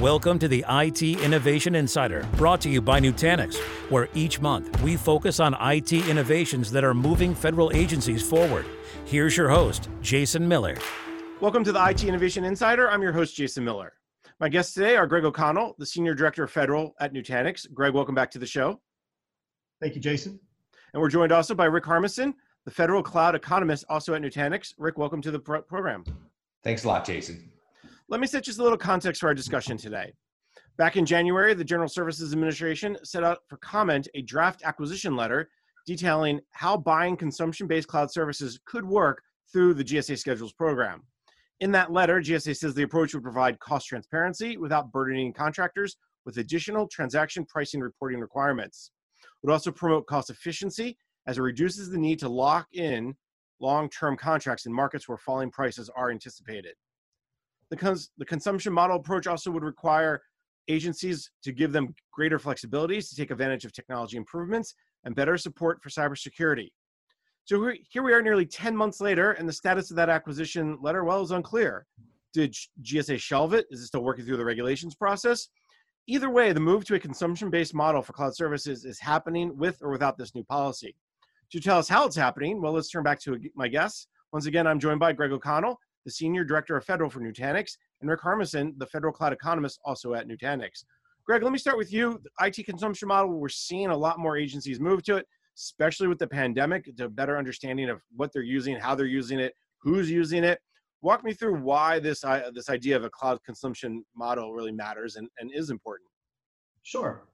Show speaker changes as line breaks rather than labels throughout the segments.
Welcome to the IT Innovation Insider, brought to you by Nutanix, where each month we focus on IT innovations that are moving federal agencies forward. Here's your host, Jason Miller.
Welcome to the IT Innovation Insider. I'm your host, Jason Miller. My guests today are Greg O'Connell, the Senior Director of Federal at Nutanix. Greg, welcome back to the show.
Thank you, Jason.
And we're joined also by Rick Harmison, the Federal Cloud Economist, also at Nutanix. Rick, welcome to the pro- program.
Thanks a lot, Jason.
Let me set just a little context for our discussion today. Back in January, the General Services Administration set out for comment a draft acquisition letter detailing how buying consumption based cloud services could work through the GSA Schedules program. In that letter, GSA says the approach would provide cost transparency without burdening contractors with additional transaction pricing reporting requirements. It would also promote cost efficiency as it reduces the need to lock in long term contracts in markets where falling prices are anticipated. The, cons- the consumption model approach also would require agencies to give them greater flexibilities to take advantage of technology improvements and better support for cybersecurity. So here we are nearly 10 months later, and the status of that acquisition letter, well, is unclear. Did GSA shelve it? Is it still working through the regulations process? Either way, the move to a consumption based model for cloud services is happening with or without this new policy. To tell us how it's happening, well, let's turn back to my guests. Once again, I'm joined by Greg O'Connell, the Senior Director of Federal for Nutanix, and Rick Harmison, the Federal Cloud Economist, also at Nutanix. Greg, let me start with you. The IT consumption model, we're seeing a lot more agencies move to it, especially with the pandemic, to better understanding of what they're using, how they're using it, who's using it. Walk me through why this, uh, this idea of a cloud consumption model really matters and, and is important.
Sure.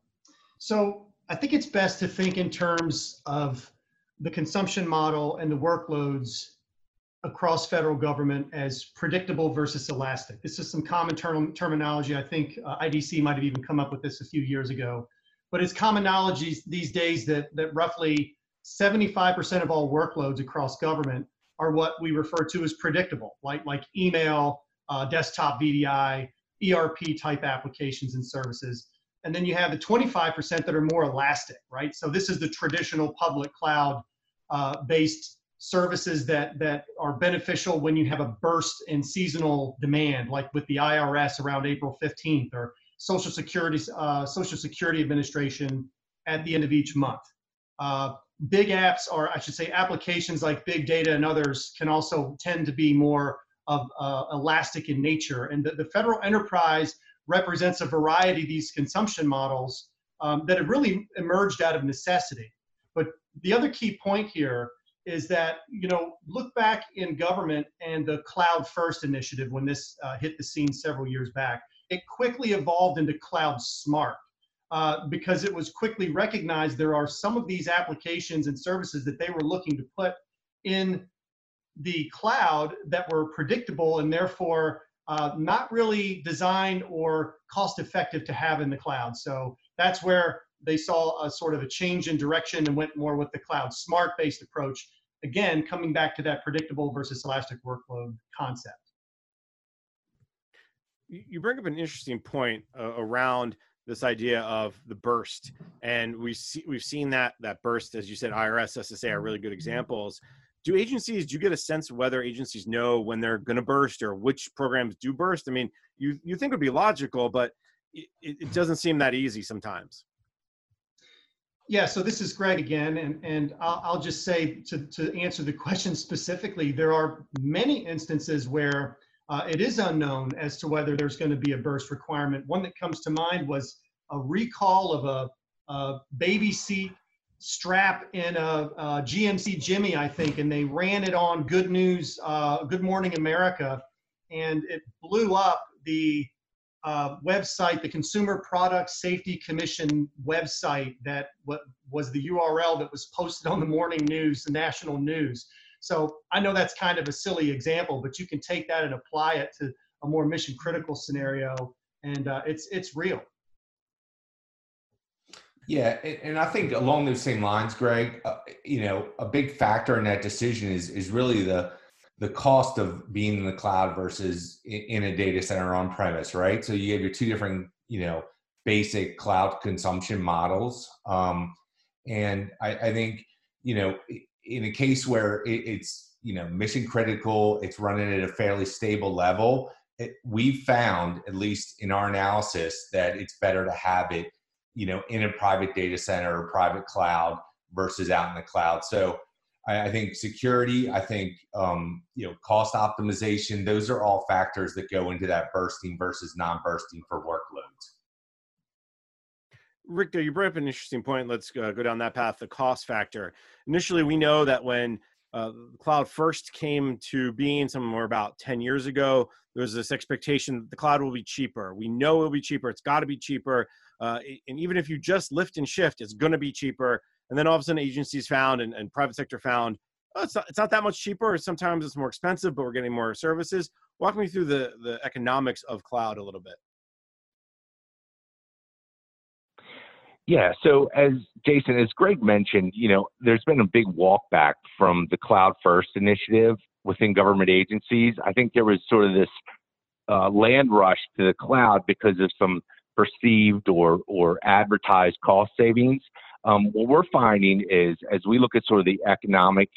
So I think it's best to think in terms of the consumption model and the workloads across federal government as predictable versus elastic. This is some common term, terminology. I think uh, IDC might have even come up with this a few years ago. But it's commonology these days that, that roughly 75% of all workloads across government are what we refer to as predictable, like, like email, uh, desktop VDI, ERP type applications and services. And then you have the 25% that are more elastic, right? So this is the traditional public cloud uh, based services that that are beneficial when you have a burst in seasonal demand, like with the IRS around April 15th, or Social Security uh, Social Security Administration at the end of each month. Uh, big apps, or I should say, applications like big data and others, can also tend to be more of uh, elastic in nature. And the, the, federal enterprise represents a variety of these consumption models um, that have really emerged out of necessity. But the other key point here is that you know look back in government and the cloud first initiative when this uh, hit the scene several years back it quickly evolved into cloud smart uh, because it was quickly recognized there are some of these applications and services that they were looking to put in the cloud that were predictable and therefore uh, not really designed or cost effective to have in the cloud. So that's where they saw a sort of a change in direction and went more with the cloud smart based approach. Again, coming back to that predictable versus elastic workload concept.
You bring up an interesting point uh, around this idea of the burst, and we see we've seen that that burst, as you said, IRS, SSA are really good examples. Do agencies? Do you get a sense of whether agencies know when they're going to burst or which programs do burst? I mean, you you think it would be logical, but it, it doesn't seem that easy sometimes.
Yeah, so this is Greg again, and, and I'll, I'll just say to, to answer the question specifically, there are many instances where uh, it is unknown as to whether there's going to be a burst requirement. One that comes to mind was a recall of a, a baby seat strap in a, a, GMC Jimmy, I think, and they ran it on Good News, uh, Good Morning America, and it blew up the uh, website, the Consumer Product Safety Commission website that what was the URL that was posted on the morning news, the national news. So I know that's kind of a silly example, but you can take that and apply it to a more mission critical scenario, and uh, it's it's real.
Yeah, and I think along those same lines, Greg, uh, you know, a big factor in that decision is is really the the cost of being in the cloud versus in a data center on premise, right? So you have your two different, you know, basic cloud consumption models. Um, and I, I, think, you know, in a case where it, it's, you know, mission critical, it's running at a fairly stable level, it, we found, at least in our analysis, that it's better to have it, you know, in a private data center or private cloud versus out in the cloud. So I, I think security, I think um, you know, cost optimization. Those are all factors that go into that bursting versus non-bursting for workloads.
Rick, you brought up an interesting point. Let's uh, go down that path. The cost factor. Initially, we know that when uh, cloud first came to being somewhere about 10 years ago, there was this expectation that the cloud will be cheaper. We know it will be cheaper. It's got to be cheaper. Uh, and even if you just lift and shift, it's going to be cheaper. And then all of a sudden, agencies found and, and private sector found oh, it's, not, it's not that much cheaper. Sometimes it's more expensive, but we're getting more services. Walk me through the, the economics of cloud a little bit.
Yeah. So as Jason, as Greg mentioned, you know, there's been a big walk back from the cloud first initiative within government agencies. I think there was sort of this uh, land rush to the cloud because of some perceived or or advertised cost savings. Um, what we're finding is as we look at sort of the economic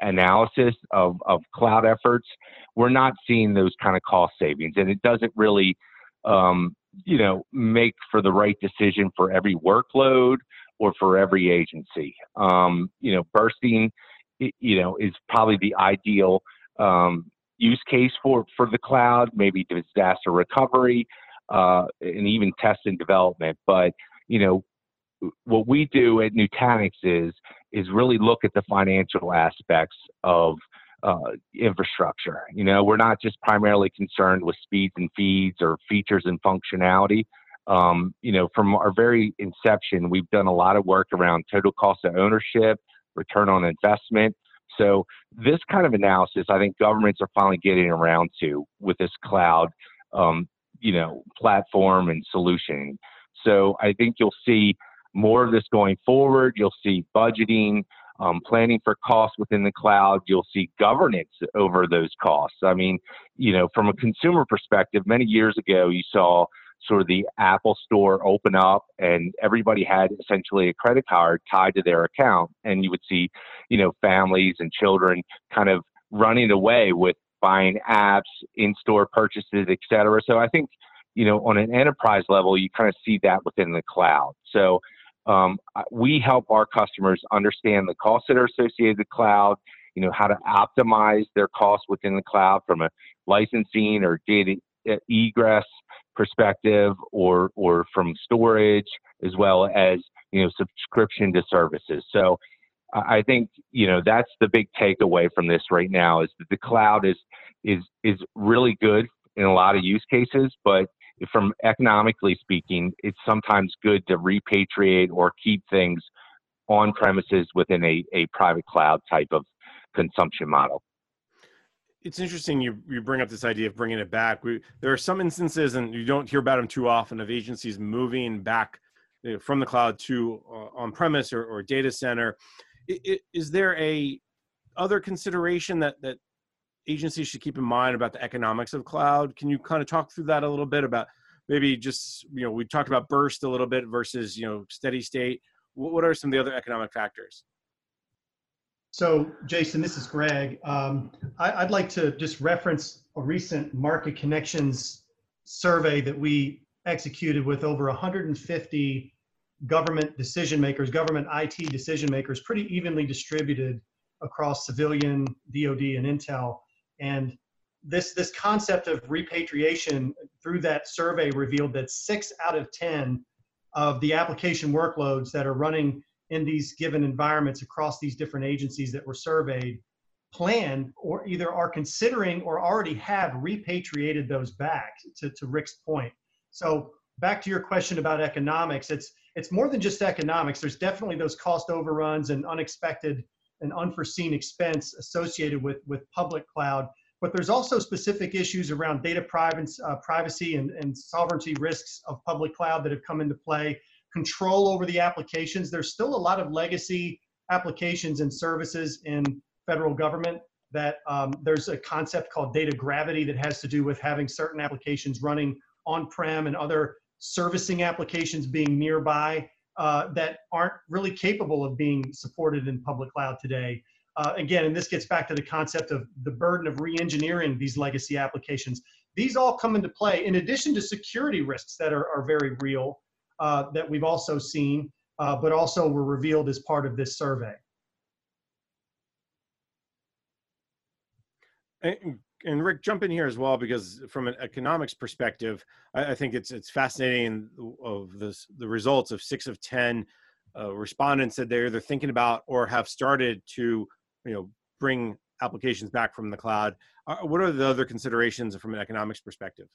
analysis of, of cloud efforts, we're not seeing those kind of cost savings, and it doesn't really um, you know, make for the right decision for every workload or for every agency. Um, you know, bursting, you know, is probably the ideal um, use case for for the cloud, maybe disaster recovery, uh, and even test and development. But you know, what we do at Nutanix is is really look at the financial aspects of uh, infrastructure. You know, we're not just primarily concerned with speeds and feeds or features and functionality. Um, you know, from our very inception, we've done a lot of work around total cost of ownership, return on investment. So this kind of analysis, I think governments are finally getting around to with this cloud, um, you know, platform and solution. So I think you'll see more of this going forward. You'll see budgeting, um, planning for costs within the cloud. You'll see governance over those costs. I mean, you know, from a consumer perspective, many years ago, you saw sort of the Apple store open up and everybody had essentially a credit card tied to their account. And you would see, you know, families and children kind of running away with buying apps, in store purchases, et cetera. So I think, you know, on an enterprise level, you kind of see that within the cloud. So um, we help our customers understand the costs that are associated with cloud, you know, how to optimize their costs within the cloud from a licensing or data egress perspective or, or from storage as well as, you know, subscription to services. So I think, you know, that's the big takeaway from this right now is that the cloud is, is, is really good in a lot of use cases, but from economically speaking, it's sometimes good to repatriate or keep things on premises within a, a private cloud type of consumption model.
It's interesting you, you bring up this idea of bringing it back. We, there are some instances, and you don't hear about them too often, of agencies moving back you know, from the cloud to uh, on premise or, or data center. Is there a other consideration that that agencies should keep in mind about the economics of cloud. Can you kind of talk through that a little bit about maybe just, you know, we talked about burst a little bit versus, you know, steady state. What are some of the other economic factors?
So, Jason, this is Greg. Um, I, would like to just reference a recent Market Connections survey that we executed with over 150 government decision makers, government IT decision makers, pretty evenly distributed across civilian, DoD, and Intel. And this, this concept of repatriation through that survey revealed that six out of 10 of the application workloads that are running in these given environments across these different agencies that were surveyed plan or either are considering or already have repatriated those back to, to Rick's point. So back to your question about economics, it's it's more than just economics. There's definitely those cost overruns and unexpected and unforeseen expense associated with, with public cloud. But there's also specific issues around data privacy, uh, privacy and, and sovereignty risks of public cloud that have come into play. Control over the applications. There's still a lot of legacy applications and services in federal government that um, there's a concept called data gravity that has to do with having certain applications running on-prem and other servicing applications being nearby uh, that aren't really capable of being supported in public cloud today. Uh, again, and this gets back to the concept of the burden of re-engineering these legacy applications. these all come into play in addition to security risks that are, are very real uh, that we've also seen, uh, but also were revealed as part of this survey.
And, Rick, jump in here as well because from an economics perspective, I, I think it's it's fascinating of this the results of six of ten uh, respondents said they're either thinking about or have started to you know bring applications back from the cloud. Uh, what are the other considerations from an economics perspective?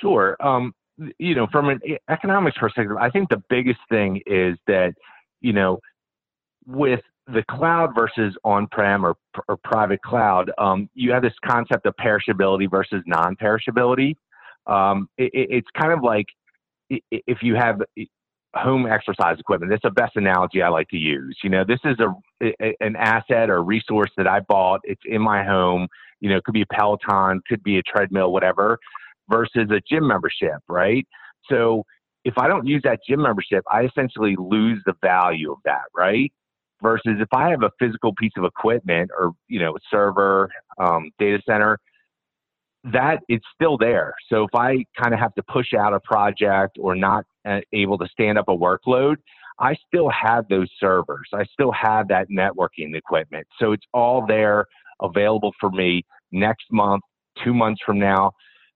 Sure. Um, you know, from an economics perspective, I think the biggest thing is that, you know, with the cloud versus on-prem or, or private cloud, um, you have this concept of perishability versus non-perishability. Um, it, it's kind of like if you have home exercise equipment. That's the best analogy I like to use. You know, this is a, an asset or resource that I bought. It's in my home. You know, it could be a Peloton, could be a treadmill, whatever, versus a gym membership, right? So if I don't use that gym membership, I essentially lose the value of that, right? Versus if I have a physical piece of equipment or you know, server, um, data center, that it's still there. So if I kind of have to push out a project or not uh, able to stand up a workload, I still have those servers. I still have that networking equipment. So it's all there available for me next month, two months from now.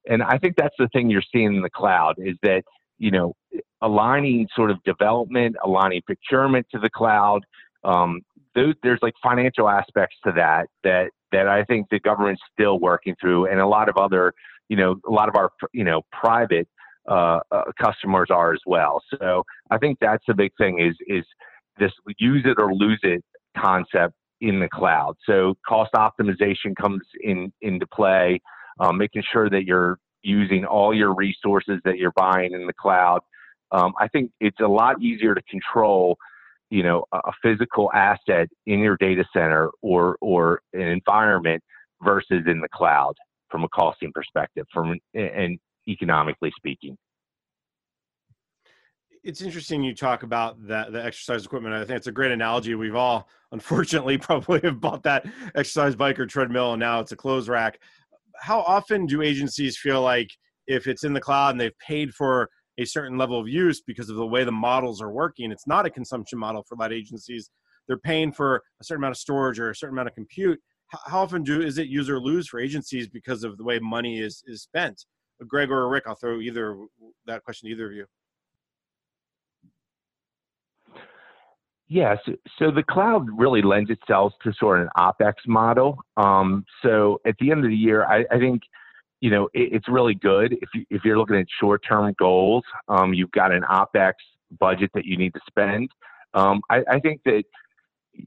And I think that's the thing you're seeing in the cloud is that, you know, aligning sort of development, aligning procurement to the cloud. Um, those, there's like financial aspects to that that that I think the government's still working through, and a lot of other, you know, a lot of our, you know, private uh, uh, customers are as well. So I think that's the big thing is is this use it or lose it concept in the cloud. So cost optimization comes in into play, um, making sure that you're using all your resources that you're buying in the cloud. Um, I think it's a lot easier to control you know a physical asset in your data center or or an environment versus in the cloud from a costing perspective from and economically speaking?
It's interesting you talk about that the exercise equipment. I think it's a great analogy. We've all unfortunately probably have bought that exercise bike or treadmill and now it's a clothes rack. How often do agencies feel like if it's in the cloud and they've paid for a certain level of use because of the way the models are working. It's not a consumption model for a lot of agencies. They're paying for a certain amount of storage or a certain amount of compute. How often do is it use or lose for agencies because of the way money is is spent? Greg or Rick, I'll throw either that question to either of you.
Yes, so the cloud really lends itself to sort of an OPEX model. Um, so at the end of the year, I, I think you know, it, it's really good if you if you're looking at short term goals. Um, you've got an opex budget that you need to spend. Um, I, I, think that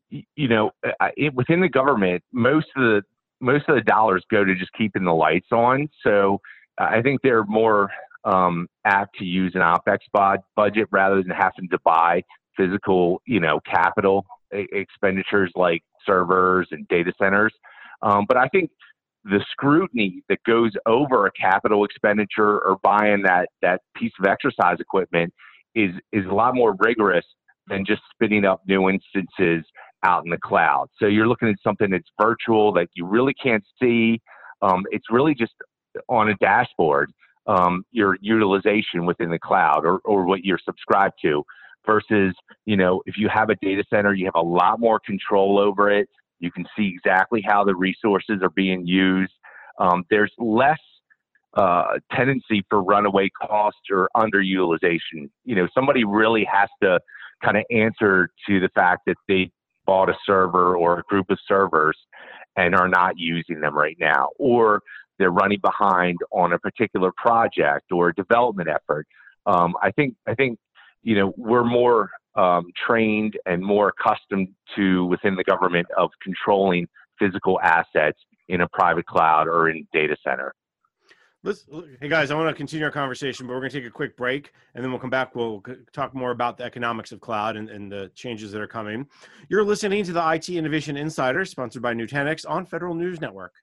you know it, within the government, most of the most of the dollars go to just keeping the lights on. So I think they're more um, apt to use an opex budget rather than having to buy physical, you know, capital expenditures like servers and data centers. Um, but I think the scrutiny that goes over a capital expenditure or buying that that piece of exercise equipment is is a lot more rigorous than just spinning up new instances out in the cloud. So you're looking at something that's virtual that you really can't see. Um, it's really just on a dashboard um, your utilization within the cloud or, or what you're subscribed to versus you know if you have a data center you have a lot more control over it you can see exactly how the resources are being used. Um, there's less uh, tendency for runaway cost or underutilization. You know, somebody really has to kind of answer to the fact that they bought a server or a group of servers and are not using them right now, or they're running behind on a particular project or development effort. Um, I think I think you know we're more um, trained and more accustomed to within the government of controlling physical assets in a private cloud or in data center.
Let's, hey guys, I want to continue our conversation, but we're going to take a quick break and then we'll come back. We'll talk more about the economics of cloud and, and the changes that are coming. You're listening to the IT Innovation Insider, sponsored by Nutanix on Federal News Network.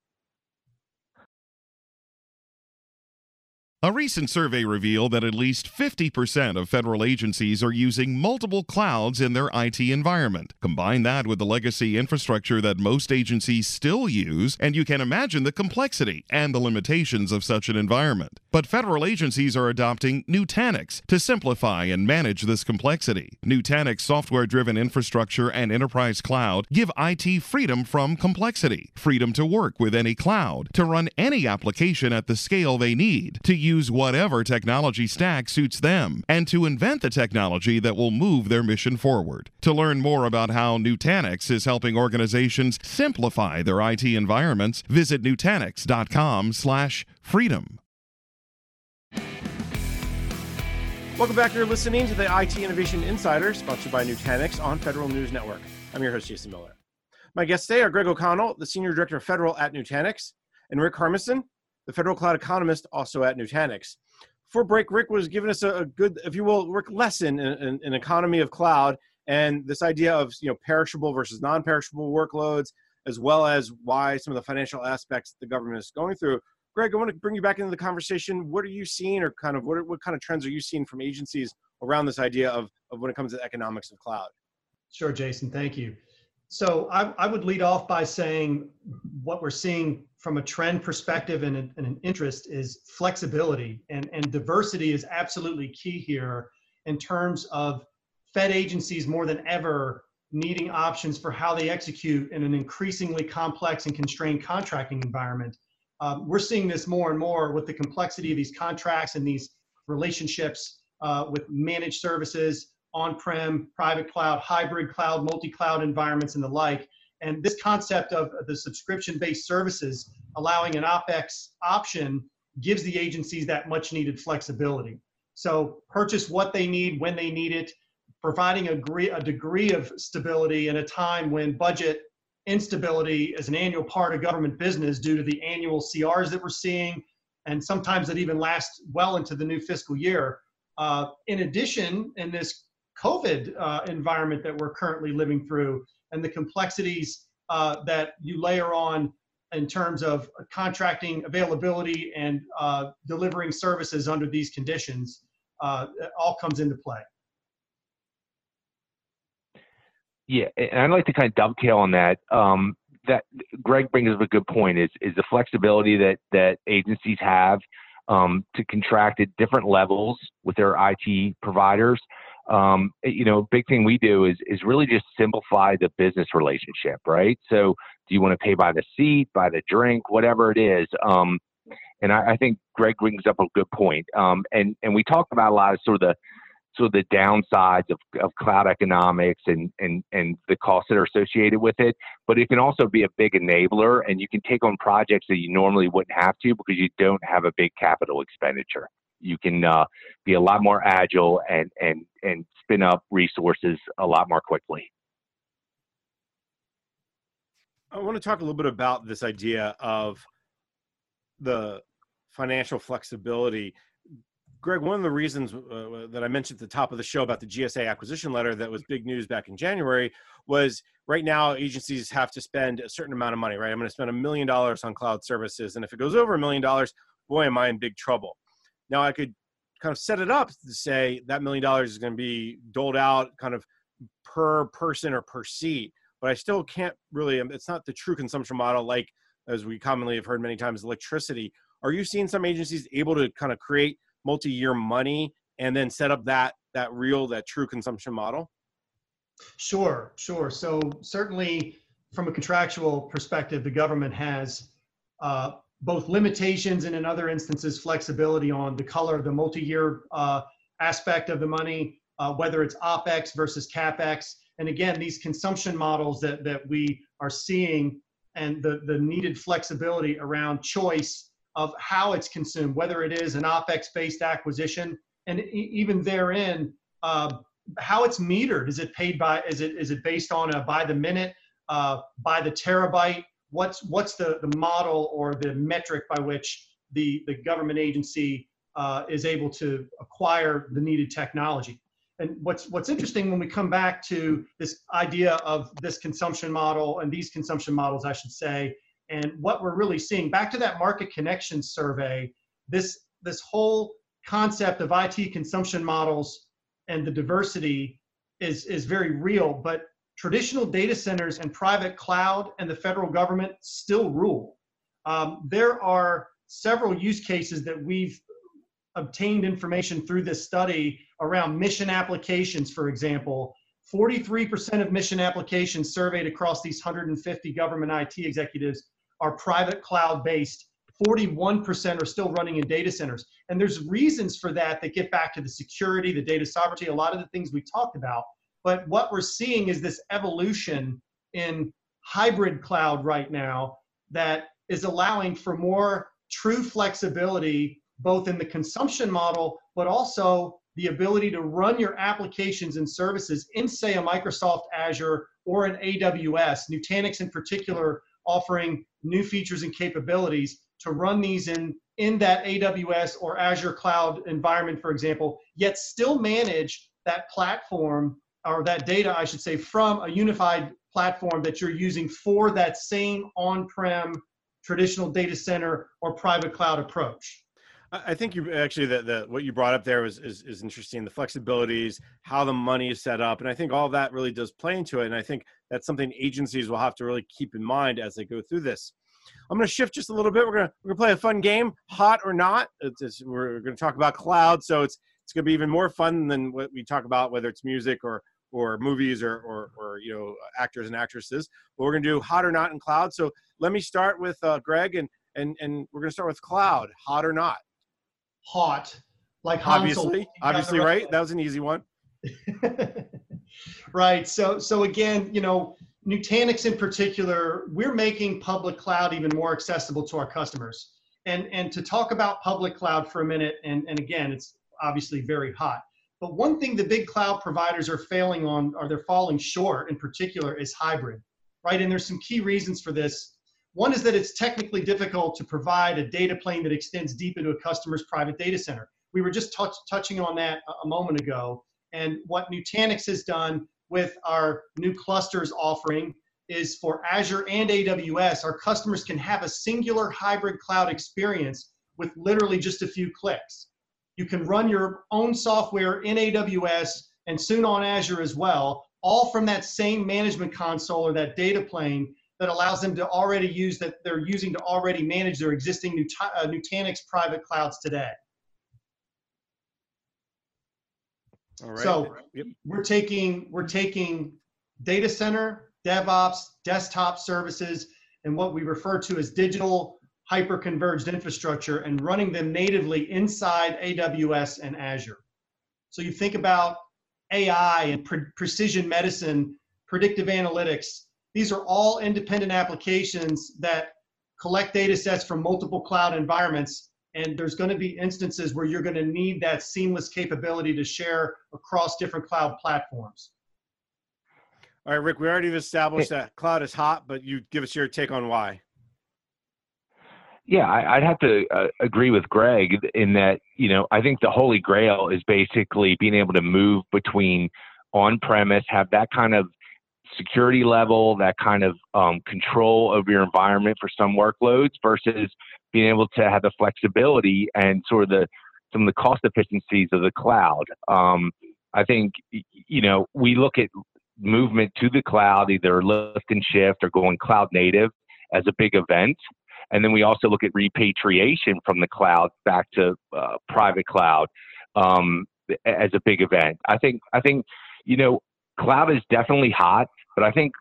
A recent survey revealed that at least 50% of federal agencies are using multiple clouds in their IT environment. Combine that with the legacy infrastructure that most agencies still use, and you can imagine the complexity and the limitations of such an environment. But federal agencies are adopting Nutanix to simplify and manage this complexity. Nutanix software driven infrastructure and enterprise cloud give IT freedom from complexity, freedom to work with any cloud, to run any application at the scale they need, to use use whatever technology stack suits them and to invent the technology that will move their mission forward. To learn more about how Nutanix is helping organizations simplify their IT environments, visit nutanix.com/freedom.
Welcome back. You're listening to the IT Innovation Insider, sponsored by Nutanix on Federal News Network. I'm your host, Jason Miller. My guests today are Greg O'Connell, the Senior Director of Federal at Nutanix, and Rick Harmison, the federal cloud economist, also at Nutanix. For break, Rick was giving us a, a good, if you will, Rick lesson in, in, economy of cloud and this idea of you know perishable versus non-perishable workloads, as well as why some of the financial aspects the government is going through. Greg, I want to bring you back into the conversation. What are you seeing, or kind of what, what kind of trends are you seeing from agencies around this idea of, of when it comes to economics of cloud?
Sure, Jason. Thank you. So I, I would lead off by saying what we're seeing from a trend perspective and, and an interest is flexibility and, and diversity is absolutely key here in terms of Fed agencies more than ever needing options for how they execute in an increasingly complex and constrained contracting environment. Um, we're seeing this more and more with the complexity of these contracts and these relationships uh, with managed services, on-prem, private cloud, hybrid cloud, multi-cloud environments and the like. And this concept of the subscription-based services allowing an OpEx option gives the agencies that much needed flexibility. So purchase what they need when they need it, providing a degree, a degree of stability in a time when budget instability is an annual part of government business due to the annual CRs that we're seeing, and sometimes it even lasts well into the new fiscal year. Uh, in addition, in this COVID uh, environment that we're currently living through and the complexities uh, that you layer on in terms of contracting availability and uh, delivering services under these conditions uh, all comes into play.
Yeah, and I'd like to kind of dovetail on that. Um, that Greg brings up a good point. Is is the flexibility that that agencies have um, to contract at different levels with their IT providers um, you know, big thing we do is is really just simplify the business relationship, right? So, do you want to pay by the seat, by the drink, whatever it is? Um, and I, I, think Greg brings up a good point. Um, and and we talk about a lot of sort of the sort of the downsides of, of cloud economics and, and, and the costs that are associated with it. But it can also be a big enabler, and you can take on projects that you normally wouldn't have to because you don't have a big capital expenditure you can uh, be a lot more agile and and and spin up resources a lot more quickly.
I want to talk a little bit about this idea of the financial flexibility. Greg, one of the reasons uh, that I mentioned at the top of the show about the GSA acquisition letter that was big news back in January was right now agencies have to spend a certain amount of money, right? I'm going to spend a million dollars on cloud services. And if it goes over a million dollars, boy, am I in big trouble. Now I could kind of set it up to say that million dollars is going to be doled out kind of per person or per seat, but I still can't really. Um, it's not the true consumption model like as we commonly have heard many times electricity. Are you seeing some agencies able to kind of create multi-year money and then set up that that real that true consumption model?
Sure, sure. So certainly from a contractual perspective, the government has uh, both limitations and in other instances flexibility on the color, the multi-year uh, aspect of the money, uh, whether it's OPEX versus CAPEX. And again, these consumption models that, that we are seeing and the, the needed flexibility around choice of how it's consumed, whether it is an OPEX-based acquisition, and e- even therein, uh, how it's metered. Is it paid by, is it, is it based on a by the minute, uh, by the terabyte, what's what's the, the model or the metric by which the, the government agency uh, is able to acquire the needed technology. And what's what's interesting when we come back to this idea of this consumption model and these consumption models, I should say, and what we're really seeing back to that market connection survey, this this whole concept of IT consumption models and the diversity is is very real, but traditional data centers and private cloud and the federal government still rule. Um, there are several use cases that we've obtained information through this study around mission applications, for example. 43% of mission applications surveyed across these 150 government IT executives are private cloud based. 41% are still running in data centers. And there's reasons for that that get back to the security, the data sovereignty, a lot of the things we talked about. But what we're seeing is this evolution in hybrid cloud right now that is allowing for more true flexibility, both in the consumption model, but also the ability to run your applications and services in, say, a Microsoft Azure or an AWS, Nutanix in particular, offering new features and capabilities to run these in, in that AWS or Azure cloud environment, for example, yet still manage that platform or that data, I should say, from a unified platform that you're using for that same on-prem traditional data center or private cloud approach.
I think you actually the, the what you brought up there was is, is interesting. The flexibilities, how the money is set up, and I think all that really does play into it. And I think that's something agencies will have to really keep in mind as they go through this. I'm going to shift just a little bit. We're going to we're going to play a fun game, hot or not. It's, it's, we're going to talk about cloud, so it's it's going to be even more fun than what we talk about, whether it's music or or movies or, or, or you know actors and actresses. But we're going to do hot or not in cloud. So let me start with uh, Greg, and and and we're going to start with cloud, hot or not.
Hot, like
obviously, obviously, right? That was an easy one.
right. So so again, you know, Nutanix in particular, we're making public cloud even more accessible to our customers. And and to talk about public cloud for a minute, and and again, it's obviously very hot but one thing the big cloud providers are failing on, or they're falling short in particular, is hybrid, right? And there's some key reasons for this. One is that it's technically difficult to provide a data plane that extends deep into a customer's private data center. We were just touch, touching on that a moment ago. And what Nutanix has done with our new clusters offering is for Azure and AWS, our customers can have a singular hybrid cloud experience with literally just a few clicks. You can run your own software in AWS and soon on Azure as well, all from that same management console or that data plane that allows them to already use that they're using to already manage their existing Nut- uh, Nutanix private clouds today.
All right.
So yep. we're taking we're taking data center, DevOps, desktop services, and what we refer to as digital hyper-converged infrastructure and running them natively inside AWS and Azure. So you think about AI and pre- precision medicine, predictive analytics. These are all independent applications that collect data sets from multiple cloud environments. And there's going to be instances where you're going to need that seamless capability to share across different cloud platforms.
All right, Rick, we already established that cloud is hot, but you give us your take on why.
Yeah, I, would have to uh, agree with Greg in that, you know, I think the holy grail is basically being able to move between on premise, have that kind of security level, that kind of um, control over your environment for some workloads versus being able to have the flexibility and sort of the some of the cost efficiencies of the cloud. Um, I think, you know, we look at movement to the cloud, either lift and shift or going cloud native as a big event. And then we also look at repatriation from the cloud back to uh, private cloud um, as a big event. I think I think you know cloud is definitely hot, but I think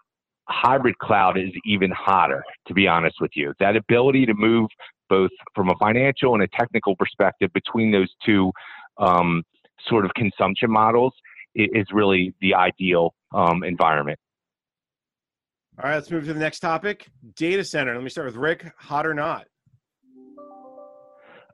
hybrid cloud is even hotter. To be honest with you, that ability to move both from a financial and a technical perspective between those two um, sort of consumption models is really the ideal um, environment.
All right, let's move to the next topic data center. Let me start with Rick hot or not?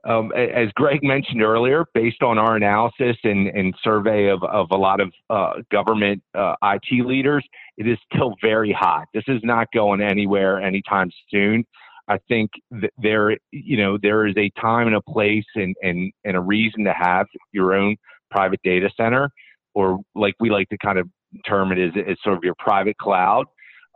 Um, as Greg mentioned earlier, based on our analysis and, and survey of, of a lot of uh, government uh, IT leaders, it is still very hot. This is not going anywhere anytime soon. I think there, you know, there is a time and a place and, and, and a reason to have your own private data center, or like we like to kind of term it as, as sort of your private cloud.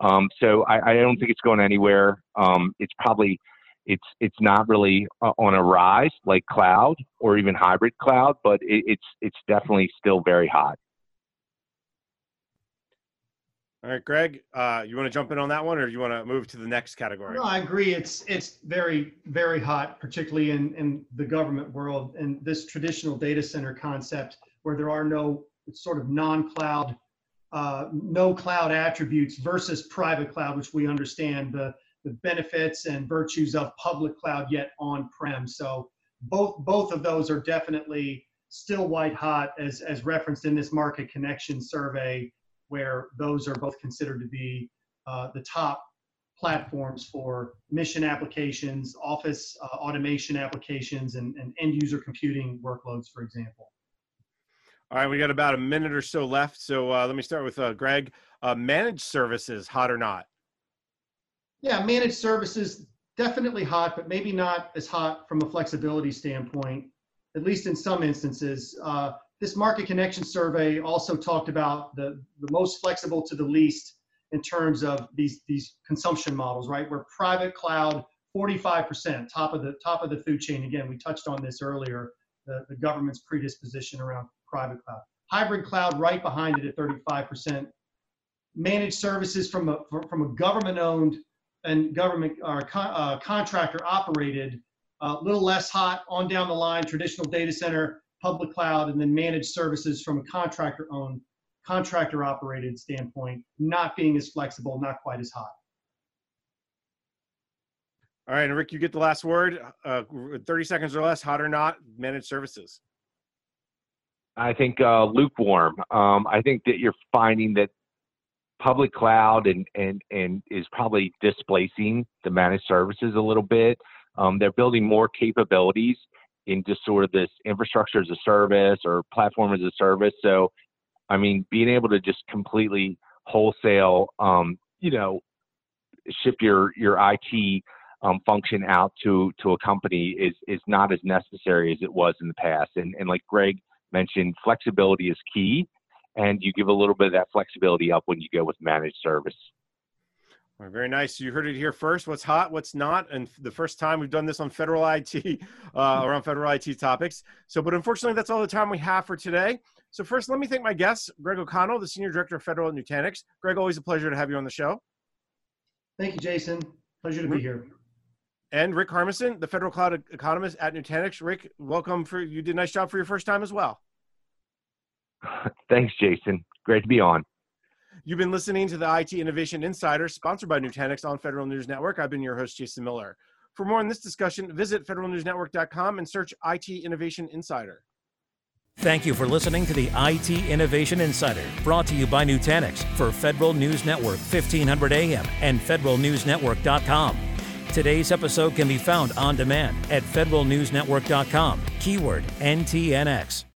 Um, so I, I, don't think it's going anywhere. Um, it's probably it's it's not really uh, on a rise like cloud or even hybrid cloud, but it, it's it's definitely still very hot.
All right, Greg, uh, you want to jump in on that one, or you want to move to the next category?
No, I agree. It's it's very very hot, particularly in in the government world, and this traditional data center concept where there are no sort of non-cloud, uh, no cloud attributes versus private cloud, which we understand the the benefits and virtues of public cloud yet on-prem. So both both of those are definitely still white hot as as referenced in this market connection survey where those are both considered to be uh, the top platforms for mission applications, office uh, automation applications, and, and end user computing workloads, for example.
All right, we got about a minute or so left. So uh, let me start with uh, Greg. Uh, managed services, hot or not?
Yeah, managed services, definitely hot, but maybe not as hot from a flexibility standpoint, at least in some instances. Uh, this market connection survey also talked about the, the most flexible to the least in terms of these, these consumption models, right? Where private cloud, 45%, top of the top of the food chain. Again, we touched on this earlier, the, the government's predisposition around private cloud. Hybrid cloud right behind it at 35%. Managed services from a, from a government-owned and government or uh, contractor operated, a uh, little less hot on down the line, traditional data center, public cloud, and then managed services from a contractor owned, contractor operated standpoint, not being as flexible, not quite as hot.
All right, and Rick, you get the last word. Uh, 30 seconds or less, hot or not, managed services.
I think uh, lukewarm. Um, I think that you're finding that public cloud and, and, and is probably displacing the managed services a little bit. Um, they're building more capabilities into sort of this infrastructure as a service or platform as a service. So, I mean, being able to just completely wholesale, um, you know, ship your your IT um, function out to to a company is is not as necessary as it was in the past. And and like Greg mentioned, flexibility is key, and you give a little bit of that flexibility up when you go with managed service.
Right, very nice. You heard it here first. What's hot, what's not, and the first time we've done this on federal IT, uh, around federal IT topics. So, but unfortunately, that's all the time we have for today. So, first, let me thank my guests, Greg O'Connell, the Senior Director of Federal at Nutanix. Greg, always a pleasure to have you on the show.
Thank you, Jason. Pleasure to be here.
And Rick Harmison, the Federal Cloud Economist at Nutanix. Rick, welcome. For you did a nice job for your first time as well.
Thanks, Jason. Great to be on.
You've been listening to the IT Innovation Insider, sponsored by Nutanix on Federal News Network. I've been your host, Jason Miller. For more on this discussion, visit federalnewsnetwork.com and search IT Innovation Insider.
Thank you for listening to the IT Innovation Insider, brought to you by Nutanix for Federal News Network 1500 AM and federalnewsnetwork.com. Today's episode can be found on demand at federalnewsnetwork.com, keyword NTNX.